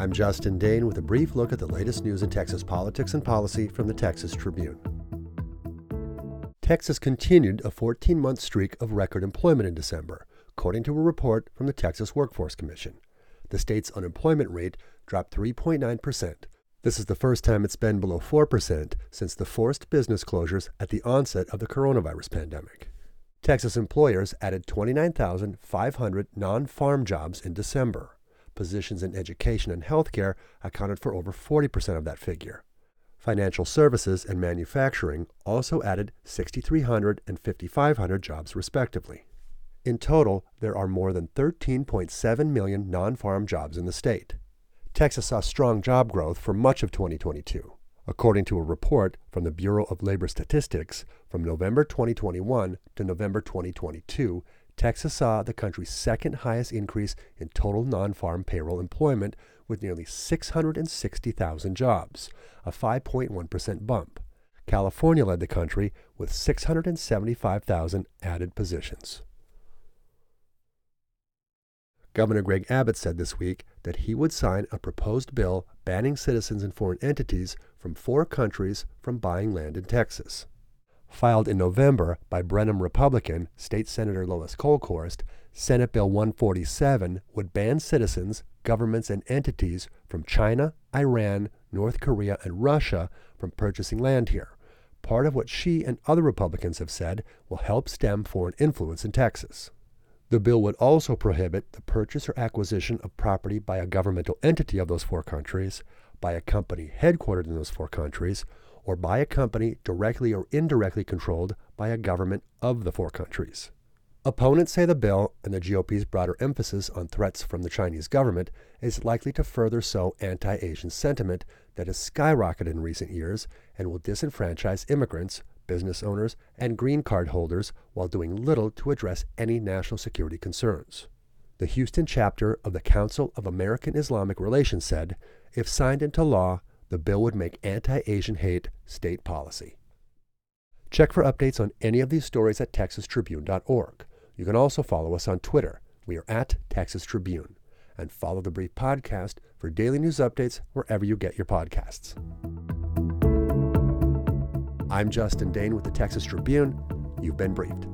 I'm Justin Dehn with a brief look at the latest news in Texas politics and policy from the Texas Tribune. Texas continued a 14 month streak of record employment in December, according to a report from the Texas Workforce Commission. The state's unemployment rate dropped 3.9%. This is the first time it's been below 4% since the forced business closures at the onset of the coronavirus pandemic. Texas employers added 29,500 non farm jobs in December positions in education and healthcare accounted for over 40% of that figure. Financial services and manufacturing also added 6,300 and 5,500 jobs respectively. In total, there are more than 13.7 million non farm jobs in the state. Texas saw strong job growth for much of 2022. According to a report from the Bureau of Labor Statistics, from November 2021 to November 2022, Texas saw the country's second highest increase in total non farm payroll employment with nearly 660,000 jobs, a 5.1% bump. California led the country with 675,000 added positions. Governor Greg Abbott said this week that he would sign a proposed bill banning citizens and foreign entities from four countries from buying land in Texas filed in November by Brenham Republican State Senator Lois Kolkhorst, Senate Bill 147 would ban citizens, governments, and entities from China, Iran, North Korea, and Russia from purchasing land here, part of what she and other Republicans have said will help stem foreign influence in Texas. The bill would also prohibit the purchase or acquisition of property by a governmental entity of those four countries, by a company headquartered in those four countries, or by a company directly or indirectly controlled by a government of the four countries. Opponents say the bill and the GOP's broader emphasis on threats from the Chinese government is likely to further sow anti Asian sentiment that has skyrocketed in recent years and will disenfranchise immigrants, business owners, and green card holders while doing little to address any national security concerns. The Houston chapter of the Council of American Islamic Relations said if signed into law, the bill would make anti Asian hate state policy. Check for updates on any of these stories at texastribune.org. You can also follow us on Twitter. We are at Texas Tribune. And follow the Brief Podcast for daily news updates wherever you get your podcasts. I'm Justin Dehn with the Texas Tribune. You've been briefed.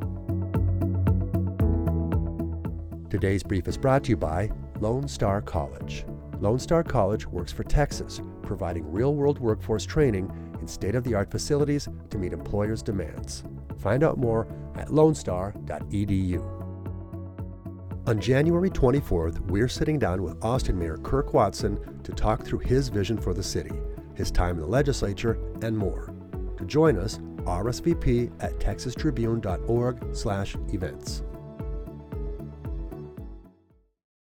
Today's brief is brought to you by Lone Star College. Lone Star College works for Texas, providing real world workforce training in state of the art facilities to meet employers' demands. Find out more at lonestar.edu. On January 24th, we're sitting down with Austin Mayor Kirk Watson to talk through his vision for the city, his time in the legislature, and more. To join us, RSVP at texastribune.org/events.